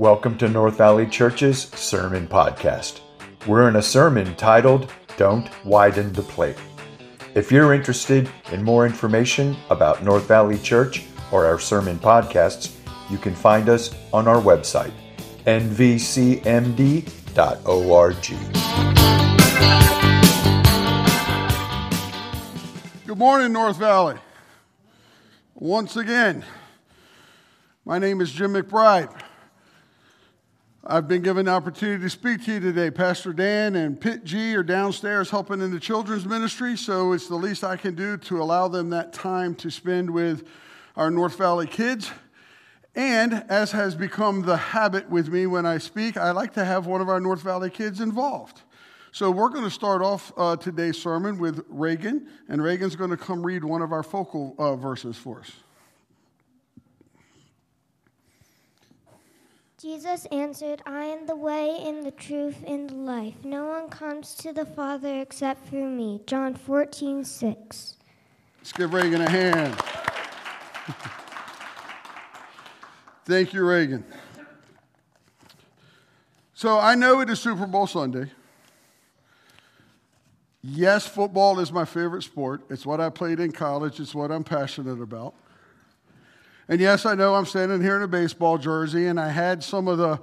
Welcome to North Valley Church's Sermon Podcast. We're in a sermon titled Don't Widen the Plate. If you're interested in more information about North Valley Church or our sermon podcasts, you can find us on our website, nvcmd.org. Good morning, North Valley. Once again, my name is Jim McBride. I've been given the opportunity to speak to you today. Pastor Dan and Pitt G are downstairs helping in the children's ministry, so it's the least I can do to allow them that time to spend with our North Valley kids. And as has become the habit with me when I speak, I like to have one of our North Valley kids involved. So we're going to start off uh, today's sermon with Reagan, and Reagan's going to come read one of our focal uh, verses for us. Jesus answered, I am the way and the truth and the life. No one comes to the Father except through me. John 14, 6. Let's give Reagan a hand. Thank you, Reagan. So I know it is Super Bowl Sunday. Yes, football is my favorite sport. It's what I played in college, it's what I'm passionate about. And yes, I know I'm standing here in a baseball jersey, and I had some of the,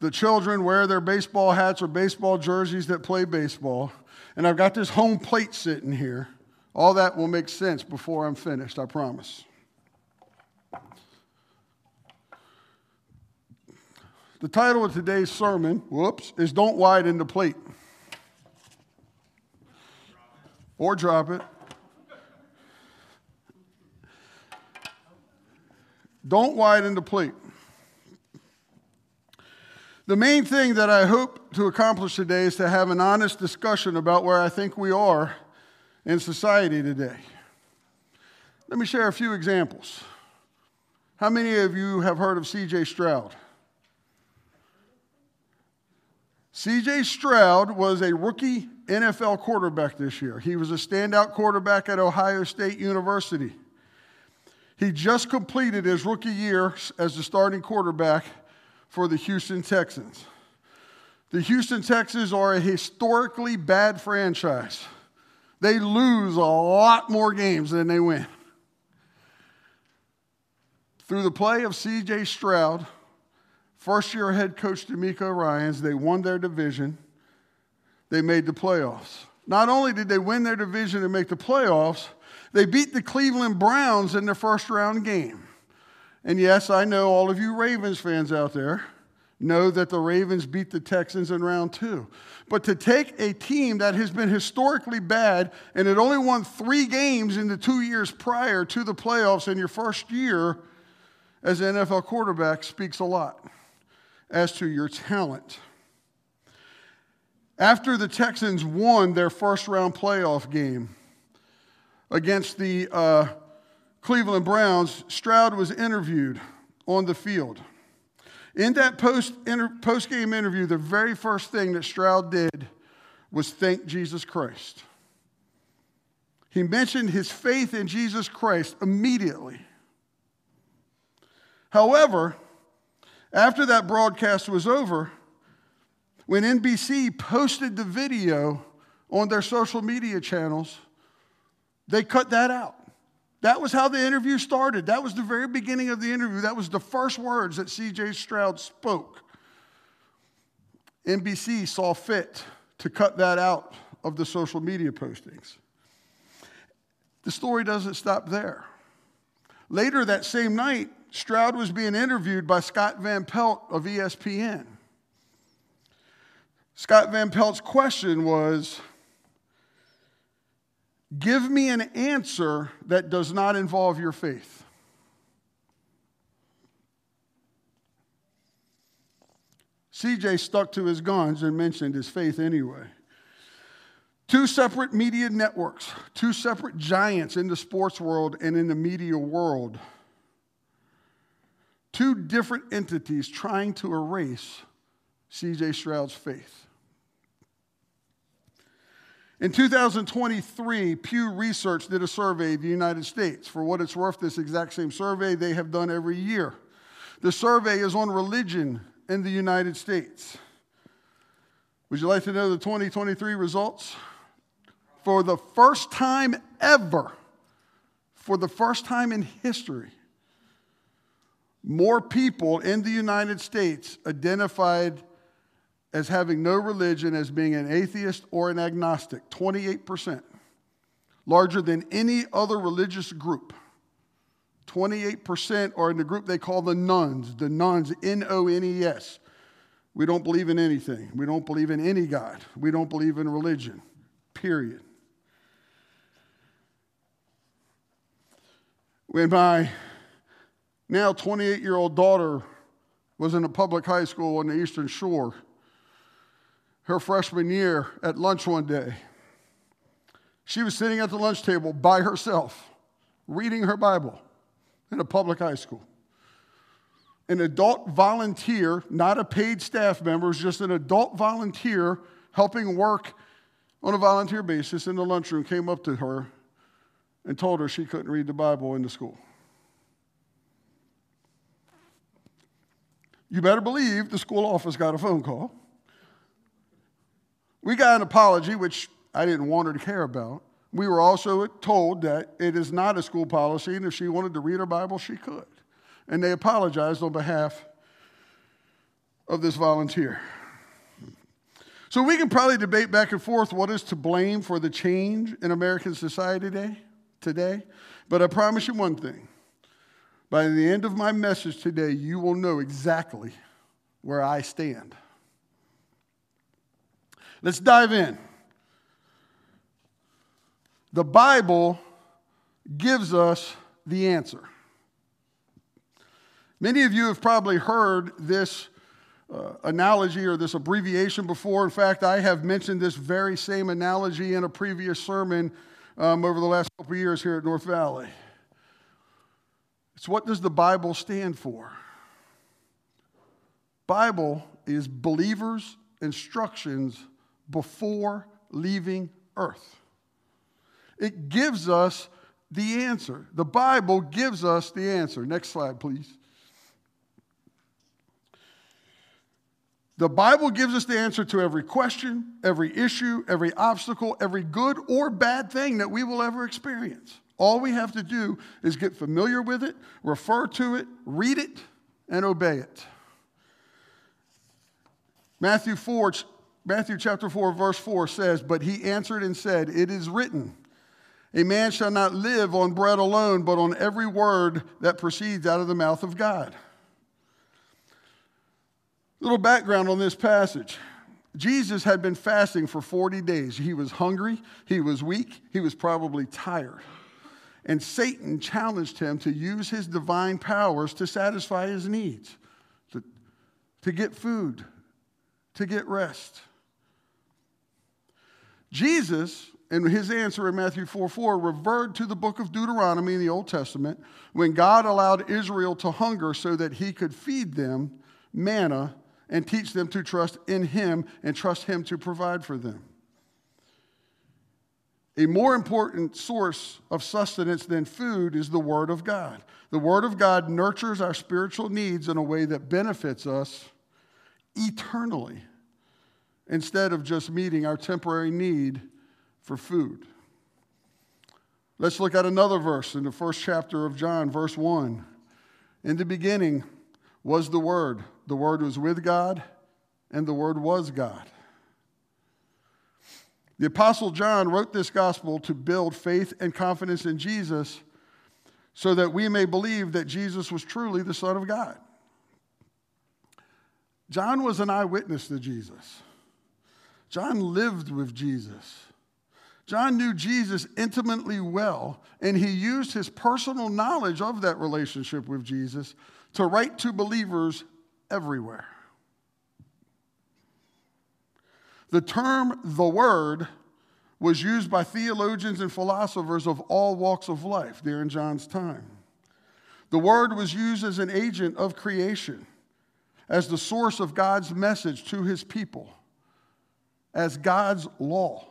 the children wear their baseball hats or baseball jerseys that play baseball. And I've got this home plate sitting here. All that will make sense before I'm finished, I promise. The title of today's sermon, whoops, is Don't Widen the Plate or drop it. Don't widen the plate. The main thing that I hope to accomplish today is to have an honest discussion about where I think we are in society today. Let me share a few examples. How many of you have heard of CJ Stroud? CJ Stroud was a rookie NFL quarterback this year. He was a standout quarterback at Ohio State University. He just completed his rookie year as the starting quarterback for the Houston Texans. The Houston Texans are a historically bad franchise. They lose a lot more games than they win. Through the play of CJ Stroud, first year head coach DeMeco Ryans, they won their division they made the playoffs. Not only did they win their division and make the playoffs, they beat the Cleveland Browns in their first round game. And yes, I know all of you Ravens fans out there know that the Ravens beat the Texans in round two. But to take a team that has been historically bad and had only won three games in the two years prior to the playoffs in your first year as an NFL quarterback speaks a lot as to your talent. After the Texans won their first round playoff game against the uh, Cleveland Browns, Stroud was interviewed on the field. In that post, inter, game interview, the very first thing that Stroud did was thank Jesus Christ. He mentioned his faith in Jesus Christ immediately. However, after that broadcast was over, when NBC posted the video on their social media channels, they cut that out. That was how the interview started. That was the very beginning of the interview. That was the first words that CJ Stroud spoke. NBC saw fit to cut that out of the social media postings. The story doesn't stop there. Later that same night, Stroud was being interviewed by Scott Van Pelt of ESPN. Scott Van Pelt's question was Give me an answer that does not involve your faith. CJ stuck to his guns and mentioned his faith anyway. Two separate media networks, two separate giants in the sports world and in the media world. Two different entities trying to erase CJ Stroud's faith. In 2023, Pew Research did a survey of the United States. For what it's worth, this exact same survey they have done every year. The survey is on religion in the United States. Would you like to know the 2023 results? For the first time ever, for the first time in history, more people in the United States identified as having no religion as being an atheist or an agnostic 28%, larger than any other religious group. 28% are in the group they call the nuns, the nones, N O N E S. We don't believe in anything. We don't believe in any God. We don't believe in religion, period. When my now 28 year old daughter was in a public high school on the Eastern Shore, her freshman year at lunch one day, she was sitting at the lunch table by herself, reading her Bible in a public high school. An adult volunteer, not a paid staff member, was just an adult volunteer helping work on a volunteer basis in the lunchroom, came up to her and told her she couldn't read the Bible in the school. You better believe the school office got a phone call. We got an apology, which I didn't want her to care about. We were also told that it is not a school policy, and if she wanted to read her Bible, she could. And they apologized on behalf of this volunteer. So we can probably debate back and forth what is to blame for the change in American society today, today. But I promise you one thing. By the end of my message today, you will know exactly where I stand. Let's dive in. The Bible gives us the answer. Many of you have probably heard this uh, analogy or this abbreviation before. In fact, I have mentioned this very same analogy in a previous sermon um, over the last couple of years here at North Valley. It's what does the Bible stand for? Bible is believers' instructions before leaving earth. It gives us the answer. The Bible gives us the answer. Next slide, please. The Bible gives us the answer to every question, every issue, every obstacle, every good or bad thing that we will ever experience. All we have to do is get familiar with it, refer to it, read it, and obey it. Matthew 4, Matthew chapter 4, verse 4 says, But he answered and said, It is written, A man shall not live on bread alone, but on every word that proceeds out of the mouth of God. Little background on this passage. Jesus had been fasting for 40 days. He was hungry, he was weak, he was probably tired. And Satan challenged him to use his divine powers to satisfy his needs, to, to get food, to get rest. Jesus, in his answer in Matthew 4 4, referred to the book of Deuteronomy in the Old Testament when God allowed Israel to hunger so that he could feed them manna and teach them to trust in him and trust him to provide for them. A more important source of sustenance than food is the Word of God. The Word of God nurtures our spiritual needs in a way that benefits us eternally instead of just meeting our temporary need for food. Let's look at another verse in the first chapter of John, verse 1. In the beginning was the Word. The Word was with God, and the Word was God. The Apostle John wrote this gospel to build faith and confidence in Jesus so that we may believe that Jesus was truly the Son of God. John was an eyewitness to Jesus. John lived with Jesus. John knew Jesus intimately well, and he used his personal knowledge of that relationship with Jesus to write to believers everywhere. The term the Word was used by theologians and philosophers of all walks of life during John's time. The Word was used as an agent of creation, as the source of God's message to his people as God's law.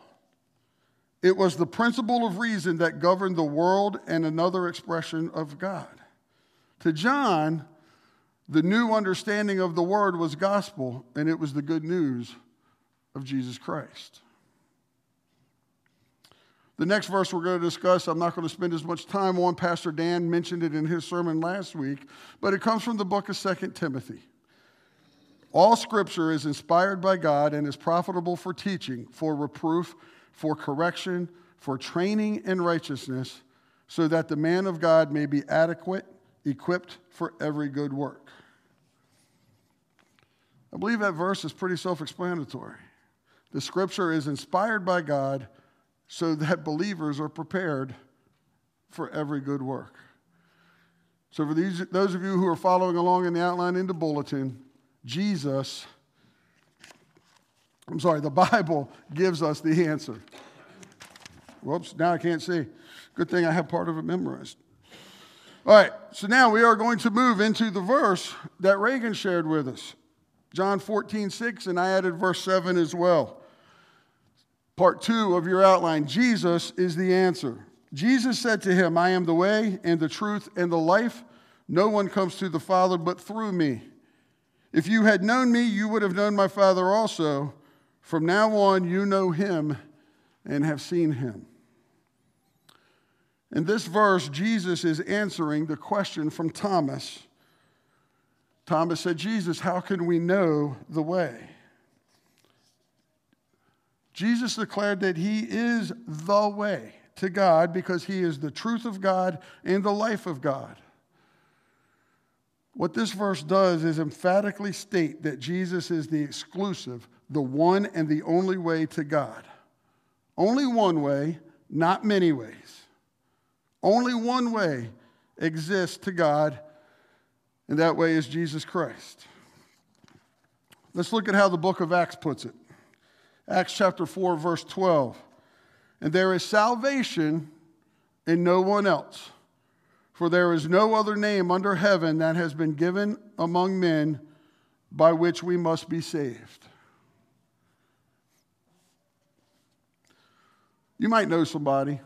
It was the principle of reason that governed the world and another expression of God. To John, The new understanding of the word was gospel, and it was the good news of Jesus Christ. The next verse we're going to discuss, I'm not going to spend as much time on. Pastor Dan mentioned it in his sermon last week, but it comes from the book of 2 Timothy. All scripture is inspired by God and is profitable for teaching, for reproof, for correction, for training in righteousness, so that the man of God may be adequate, equipped for every good work. I believe that verse is pretty self explanatory. The scripture is inspired by God so that believers are prepared for every good work. So, for these, those of you who are following along in the outline in the bulletin, Jesus, I'm sorry, the Bible gives us the answer. Whoops, now I can't see. Good thing I have part of it memorized. All right, so now we are going to move into the verse that Reagan shared with us. John 14, 6, and I added verse 7 as well part two of your outline Jesus is the answer. Jesus said to him, I am the way and the truth and the life. No one comes to the Father but through me. If you had known me, you would have known my Father also. From now on, you know him and have seen him. In this verse, Jesus is answering the question from Thomas. Thomas said, Jesus, how can we know the way? Jesus declared that he is the way to God because he is the truth of God and the life of God. What this verse does is emphatically state that Jesus is the exclusive, the one and the only way to God. Only one way, not many ways. Only one way exists to God, and that way is Jesus Christ. Let's look at how the book of Acts puts it. Acts chapter 4, verse 12. And there is salvation in no one else, for there is no other name under heaven that has been given among men by which we must be saved. You might know somebody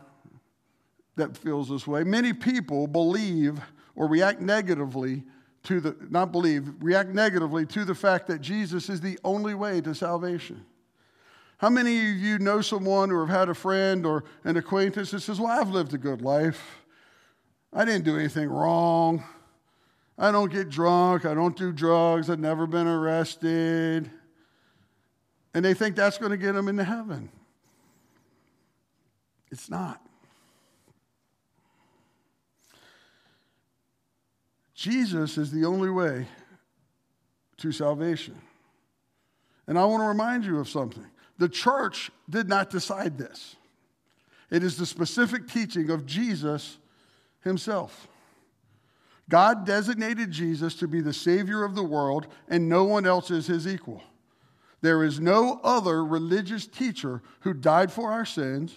that feels this way. Many people believe or react negatively to the, not believe, react negatively to the fact that Jesus is the only way to salvation. How many of you know someone or have had a friend or an acquaintance that says, Well, I've lived a good life. I didn't do anything wrong. I don't get drunk. I don't do drugs. I've never been arrested. And they think that's going to get them into heaven. It's not. Jesus is the only way to salvation. And I want to remind you of something. The church did not decide this. It is the specific teaching of Jesus himself. God designated Jesus to be the Savior of the world, and no one else is his equal. There is no other religious teacher who died for our sins,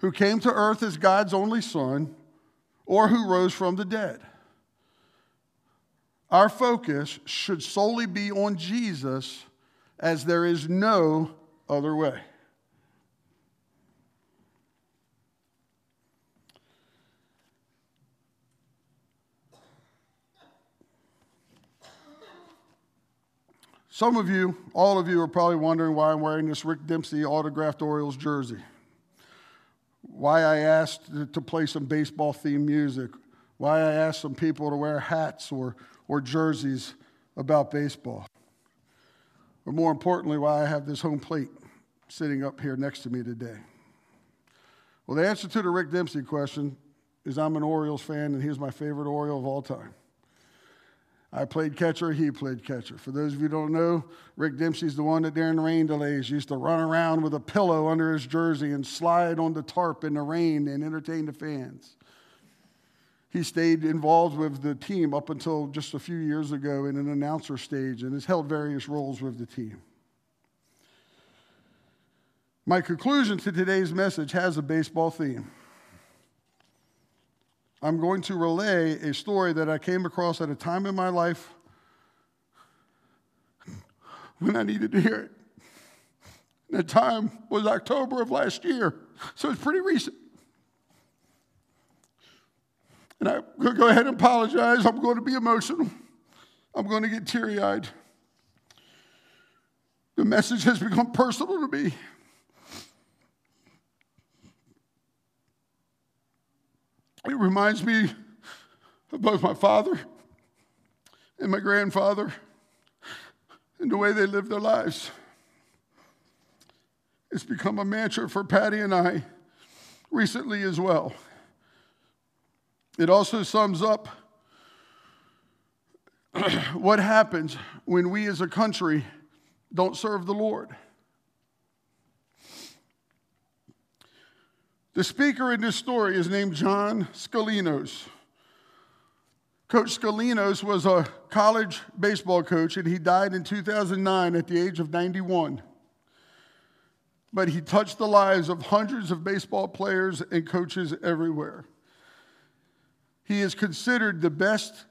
who came to earth as God's only Son, or who rose from the dead. Our focus should solely be on Jesus, as there is no other way. Some of you, all of you, are probably wondering why I'm wearing this Rick Dempsey autographed Orioles jersey. Why I asked to play some baseball themed music. Why I asked some people to wear hats or, or jerseys about baseball. Or more importantly, why I have this home plate sitting up here next to me today? Well, the answer to the Rick Dempsey question is I'm an Orioles fan, and he's my favorite Oriole of all time. I played catcher, he played catcher. For those of you don't know, Rick Dempsey's the one that during rain delays used to run around with a pillow under his jersey and slide on the tarp in the rain and entertain the fans. He stayed involved with the team up until just a few years ago in an announcer stage and has held various roles with the team. My conclusion to today's message has a baseball theme. I'm going to relay a story that I came across at a time in my life when I needed to hear it. The time was October of last year, so it's pretty recent. And I'm going to go ahead and apologize. I'm going to be emotional. I'm going to get teary eyed. The message has become personal to me. It reminds me of both my father and my grandfather and the way they lived their lives. It's become a mantra for Patty and I recently as well. It also sums up what happens when we as a country don't serve the Lord. The speaker in this story is named John Scolinos. Coach Scolinos was a college baseball coach, and he died in 2009 at the age of 91. But he touched the lives of hundreds of baseball players and coaches everywhere. He is considered the best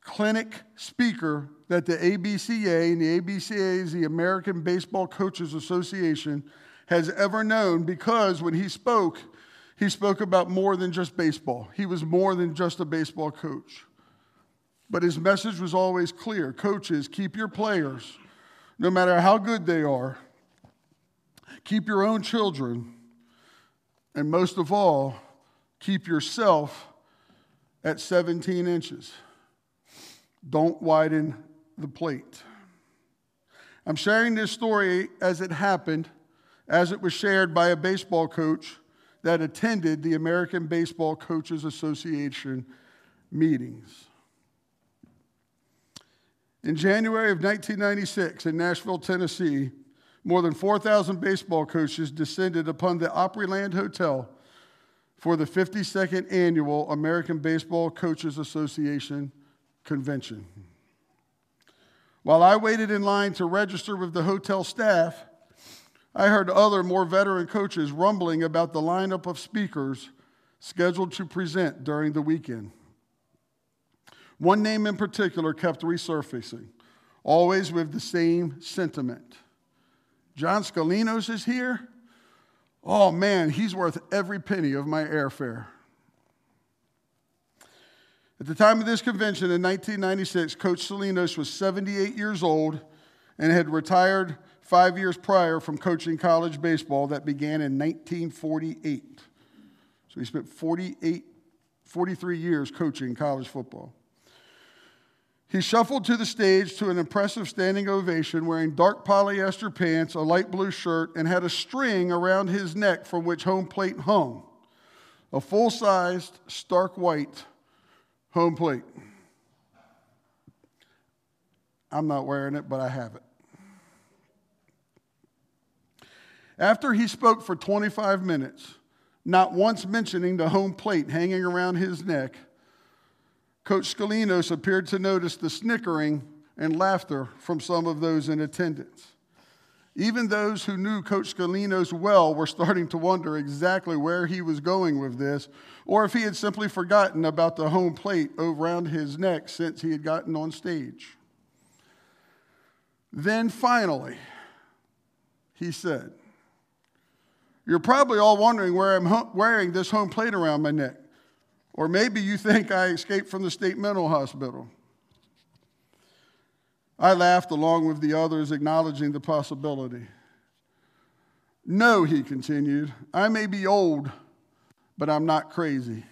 clinic speaker that the ABCA, and the ABCA is the American Baseball Coaches Association, has ever known because when he spoke, he spoke about more than just baseball. He was more than just a baseball coach. But his message was always clear coaches, keep your players, no matter how good they are, keep your own children, and most of all, keep yourself at 17 inches. Don't widen the plate. I'm sharing this story as it happened, as it was shared by a baseball coach that attended the American Baseball Coaches Association meetings. In January of 1996 in Nashville, Tennessee, more than 4,000 baseball coaches descended upon the Opryland Hotel for the 52nd annual American Baseball Coaches Association convention. While I waited in line to register with the hotel staff, I heard other more veteran coaches rumbling about the lineup of speakers scheduled to present during the weekend. One name in particular kept resurfacing, always with the same sentiment. John Scolinos is here? Oh man, he's worth every penny of my airfare. At the time of this convention in 1996, Coach Scolinos was 78 years old and had retired five years prior from coaching college baseball that began in 1948. So he spent 48, 43 years coaching college football. He shuffled to the stage to an impressive standing ovation wearing dark polyester pants, a light blue shirt, and had a string around his neck from which home plate hung a full sized, stark white home plate. I'm not wearing it, but I have it. After he spoke for 25 minutes, not once mentioning the home plate hanging around his neck, Coach Scolinos appeared to notice the snickering and laughter from some of those in attendance. Even those who knew Coach Scolinos well were starting to wonder exactly where he was going with this, or if he had simply forgotten about the home plate around his neck since he had gotten on stage. Then finally, he said, you're probably all wondering where I'm wearing this home plate around my neck. Or maybe you think I escaped from the state mental hospital. I laughed along with the others, acknowledging the possibility. No, he continued, I may be old, but I'm not crazy.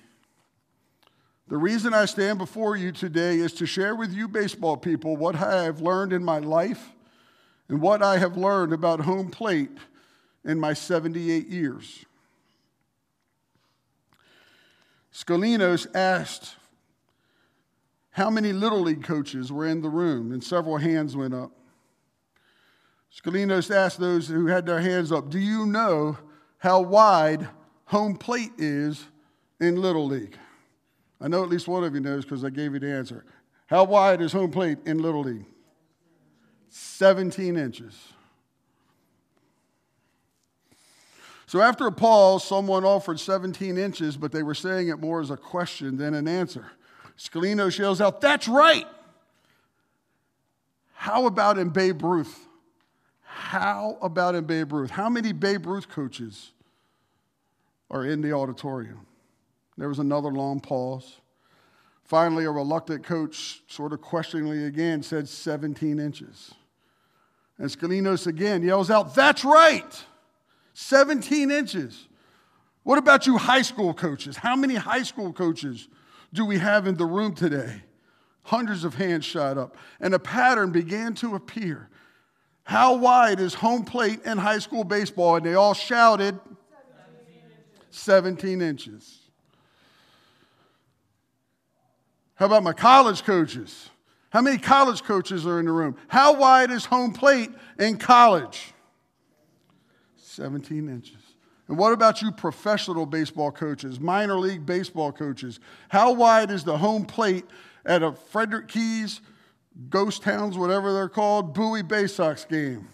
The reason I stand before you today is to share with you, baseball people, what I have learned in my life and what I have learned about home plate in my 78 years. Scolinos asked how many Little League coaches were in the room, and several hands went up. Scolinos asked those who had their hands up, Do you know how wide home plate is in Little League? I know at least one of you knows because I gave you the answer. How wide is home plate in Little League? 17 inches. So after a pause, someone offered 17 inches, but they were saying it more as a question than an answer. Scolinos yells out, That's right! How about in Babe Ruth? How about in Babe Ruth? How many Babe Ruth coaches are in the auditorium? There was another long pause. Finally, a reluctant coach, sort of questioningly again, said 17 inches. And Scolinos again yells out, That's right! 17 inches. What about you high school coaches? How many high school coaches do we have in the room today? Hundreds of hands shot up, and a pattern began to appear. How wide is home plate in high school baseball? And they all shouted 17 inches. How about my college coaches? How many college coaches are in the room? How wide is home plate in college? 17 inches. And what about you professional baseball coaches, minor league baseball coaches? How wide is the home plate at a Frederick Keys, Ghost Towns, whatever they're called, Bowie Bay Sox game?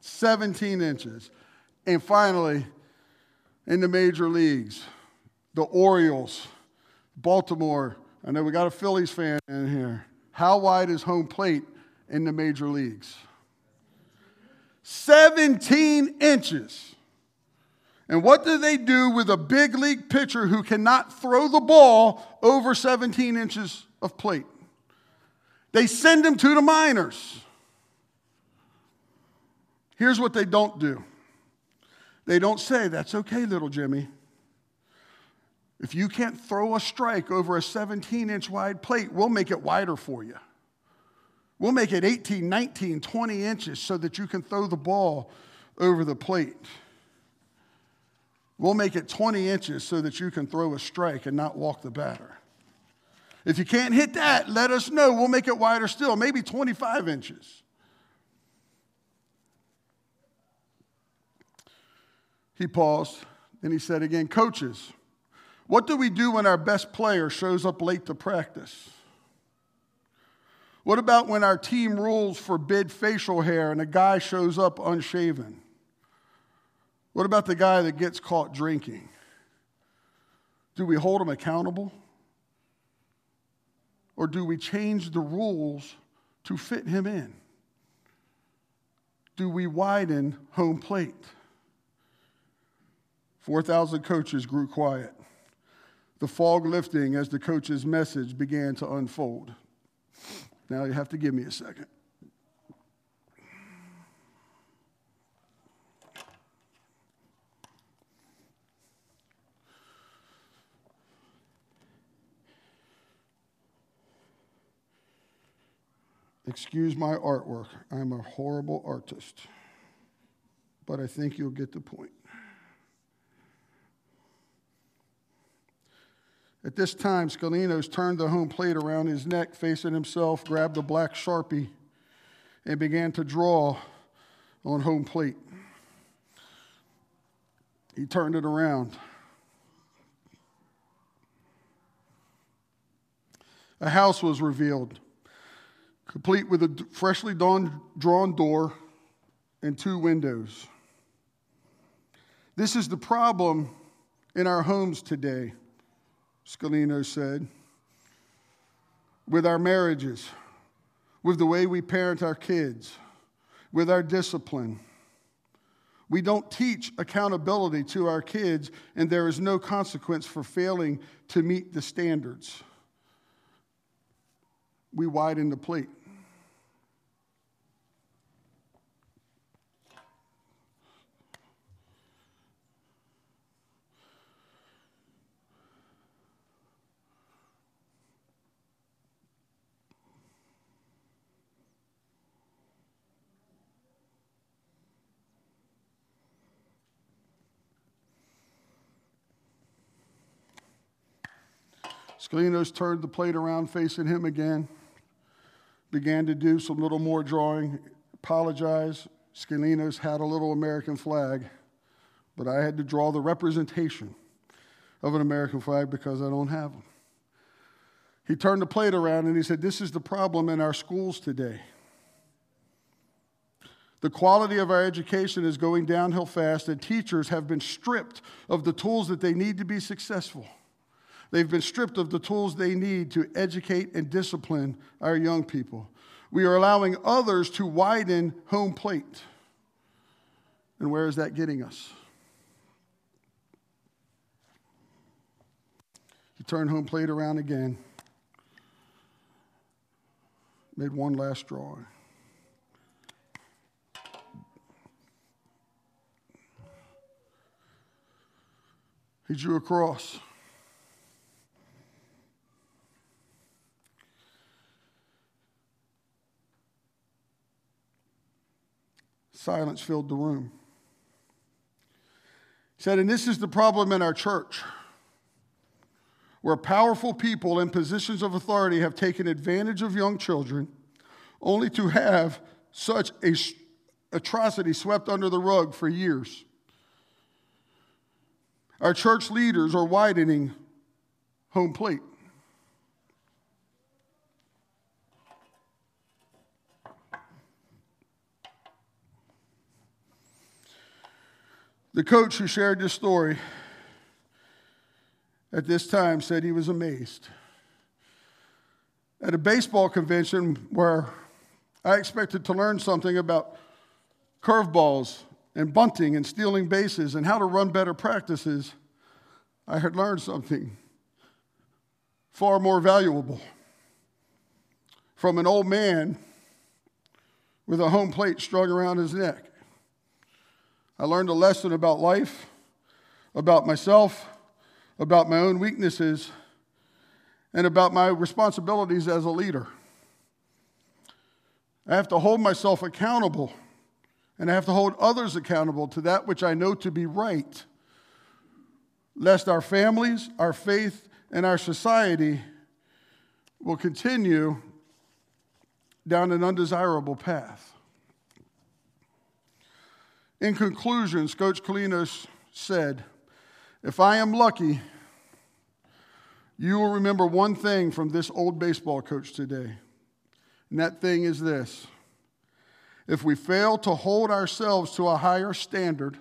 17 inches. And finally, in the major leagues, the Orioles, Baltimore. I know we got a Phillies fan in here. How wide is home plate in the major leagues? 17 inches. And what do they do with a big league pitcher who cannot throw the ball over 17 inches of plate? They send him to the minors. Here's what they don't do they don't say, That's okay, little Jimmy. If you can't throw a strike over a 17 inch wide plate, we'll make it wider for you. We'll make it 18, 19, 20 inches so that you can throw the ball over the plate. We'll make it 20 inches so that you can throw a strike and not walk the batter. If you can't hit that, let us know. We'll make it wider still, maybe 25 inches. He paused, and he said again, Coaches, what do we do when our best player shows up late to practice? What about when our team rules forbid facial hair and a guy shows up unshaven? What about the guy that gets caught drinking? Do we hold him accountable? Or do we change the rules to fit him in? Do we widen home plate? 4,000 coaches grew quiet. The fog lifting as the coach's message began to unfold. Now you have to give me a second. Excuse my artwork. I'm a horrible artist. But I think you'll get the point. At this time, Scolinos turned the home plate around his neck, facing himself, grabbed a black sharpie, and began to draw on home plate. He turned it around. A house was revealed, complete with a freshly drawn door and two windows. This is the problem in our homes today. Scolino said, with our marriages, with the way we parent our kids, with our discipline. We don't teach accountability to our kids, and there is no consequence for failing to meet the standards. We widen the plate. Scolinos turned the plate around facing him again, began to do some little more drawing, apologized. Scolinos had a little American flag, but I had to draw the representation of an American flag because I don't have one. He turned the plate around and he said, This is the problem in our schools today. The quality of our education is going downhill fast, and teachers have been stripped of the tools that they need to be successful. They've been stripped of the tools they need to educate and discipline our young people. We are allowing others to widen home plate. And where is that getting us? He turned home plate around again. made one last drawing. He drew a cross. Silence filled the room. He said, and this is the problem in our church, where powerful people in positions of authority have taken advantage of young children only to have such a atrocity swept under the rug for years. Our church leaders are widening home plate. The coach who shared this story at this time said he was amazed. At a baseball convention where I expected to learn something about curveballs and bunting and stealing bases and how to run better practices, I had learned something far more valuable from an old man with a home plate strung around his neck. I learned a lesson about life, about myself, about my own weaknesses, and about my responsibilities as a leader. I have to hold myself accountable, and I have to hold others accountable to that which I know to be right, lest our families, our faith, and our society will continue down an undesirable path. In conclusion, Coach Scolinos said, If I am lucky, you will remember one thing from this old baseball coach today. And that thing is this if we fail to hold ourselves to a higher standard,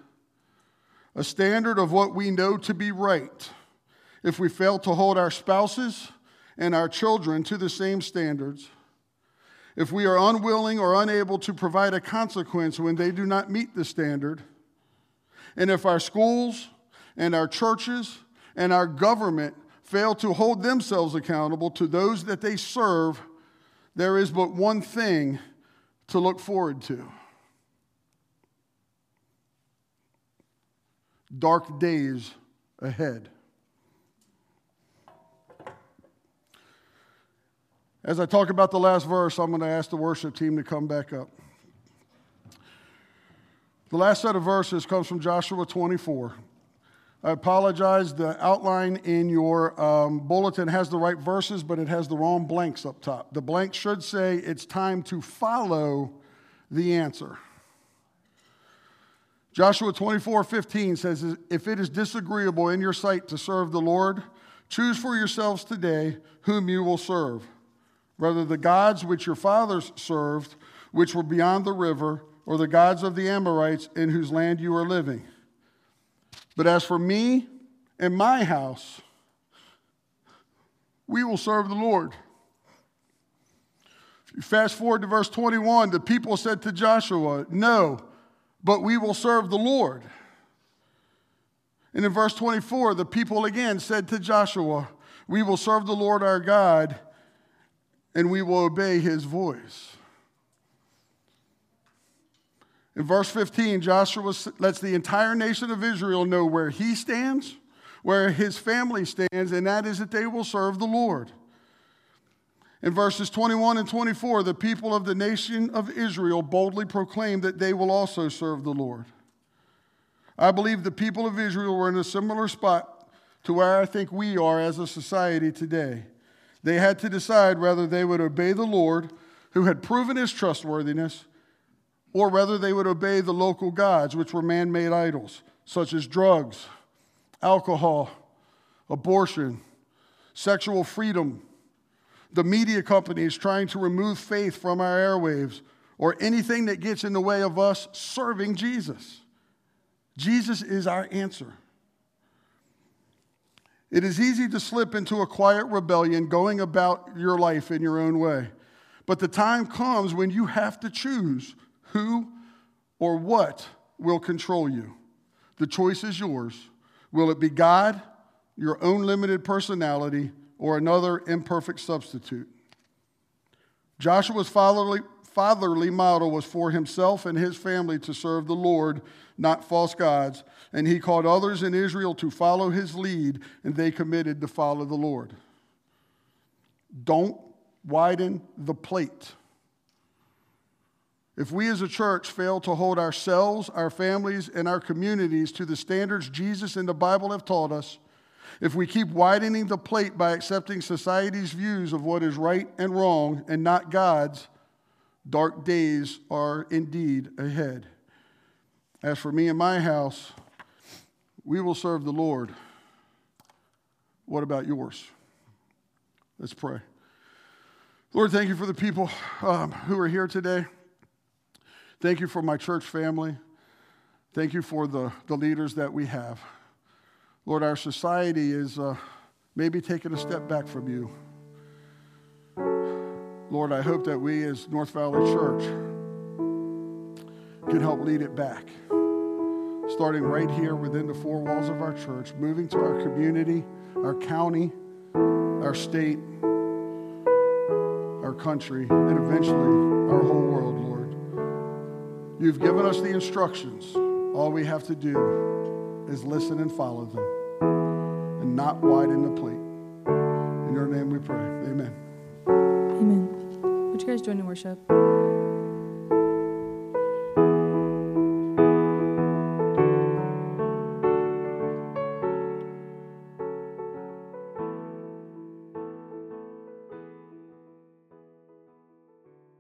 a standard of what we know to be right, if we fail to hold our spouses and our children to the same standards, if we are unwilling or unable to provide a consequence when they do not meet the standard, and if our schools and our churches and our government fail to hold themselves accountable to those that they serve, there is but one thing to look forward to dark days ahead. As I talk about the last verse, I'm going to ask the worship team to come back up. The last set of verses comes from Joshua 24. I apologize. The outline in your um, bulletin has the right verses, but it has the wrong blanks up top. The blank should say it's time to follow the answer. Joshua 24 15 says, If it is disagreeable in your sight to serve the Lord, choose for yourselves today whom you will serve whether the gods which your fathers served, which were beyond the river, or the gods of the Amorites in whose land you are living. But as for me and my house, we will serve the Lord. If you fast forward to verse 21, the people said to Joshua, No, but we will serve the Lord. And in verse 24, the people again said to Joshua, We will serve the Lord our God and we will obey his voice. In verse 15, Joshua lets the entire nation of Israel know where he stands, where his family stands, and that is that they will serve the Lord. In verses 21 and 24, the people of the nation of Israel boldly proclaim that they will also serve the Lord. I believe the people of Israel were in a similar spot to where I think we are as a society today. They had to decide whether they would obey the Lord, who had proven his trustworthiness, or whether they would obey the local gods, which were man made idols, such as drugs, alcohol, abortion, sexual freedom, the media companies trying to remove faith from our airwaves, or anything that gets in the way of us serving Jesus. Jesus is our answer. It is easy to slip into a quiet rebellion, going about your life in your own way. But the time comes when you have to choose who or what will control you. The choice is yours. Will it be God, your own limited personality, or another imperfect substitute? Joshua's fatherly, fatherly model was for himself and his family to serve the Lord, not false gods. And he called others in Israel to follow his lead, and they committed to follow the Lord. Don't widen the plate. If we as a church fail to hold ourselves, our families, and our communities to the standards Jesus and the Bible have taught us, if we keep widening the plate by accepting society's views of what is right and wrong and not God's, dark days are indeed ahead. As for me and my house, we will serve the Lord. What about yours? Let's pray. Lord, thank you for the people um, who are here today. Thank you for my church family. Thank you for the, the leaders that we have. Lord, our society is uh, maybe taking a step back from you. Lord, I hope that we as North Valley Church can help lead it back. Starting right here within the four walls of our church, moving to our community, our county, our state, our country, and eventually our whole world, Lord. You've given us the instructions. All we have to do is listen and follow them and not widen the plate. In your name we pray. Amen. You guys join in worship?